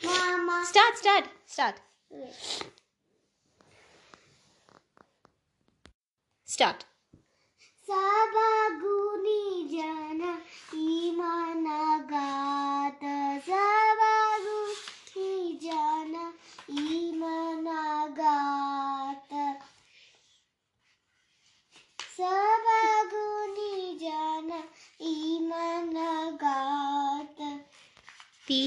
Mama. Start, start, start. Yes. Start. ಸಬಗುನಿ ಜನ ಈ ಮನಗಾತ ಸಬಗುನಿ ಜನ ಈ ಮನಗಾತ ಸಬಗುನಿ ಜನ ಈ ಮನಗಾತ ತೀ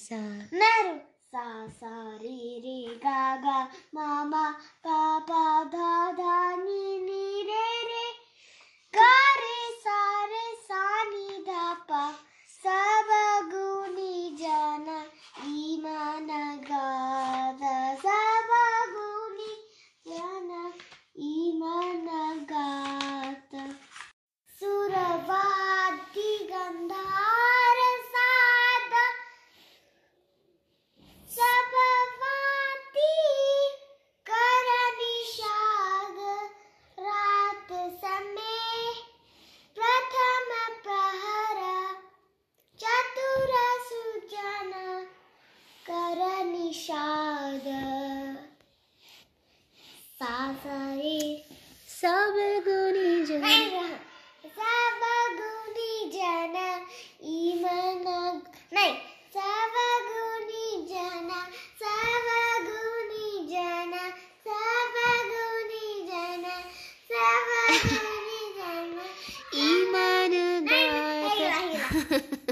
Sa. नरू सा सा रे रे गा गा मामा पा पा धा धा नी नी रे रे गा रे सा रे सा नी धा पा सब गुनी जाना ईमान गादा सब गुनी जाना ईमान गाता सुरवादी गंधार सादा सबवाती कर निषाद रात समय प्रथम प्रहर चतुर सुजन कर निषाद सासरे। सब गुनी जन। सब गुणी जन इमन नाही सब गुणी जन सब गुणी जन सब गुणी जन सब गुणी जन। ईमान गाता.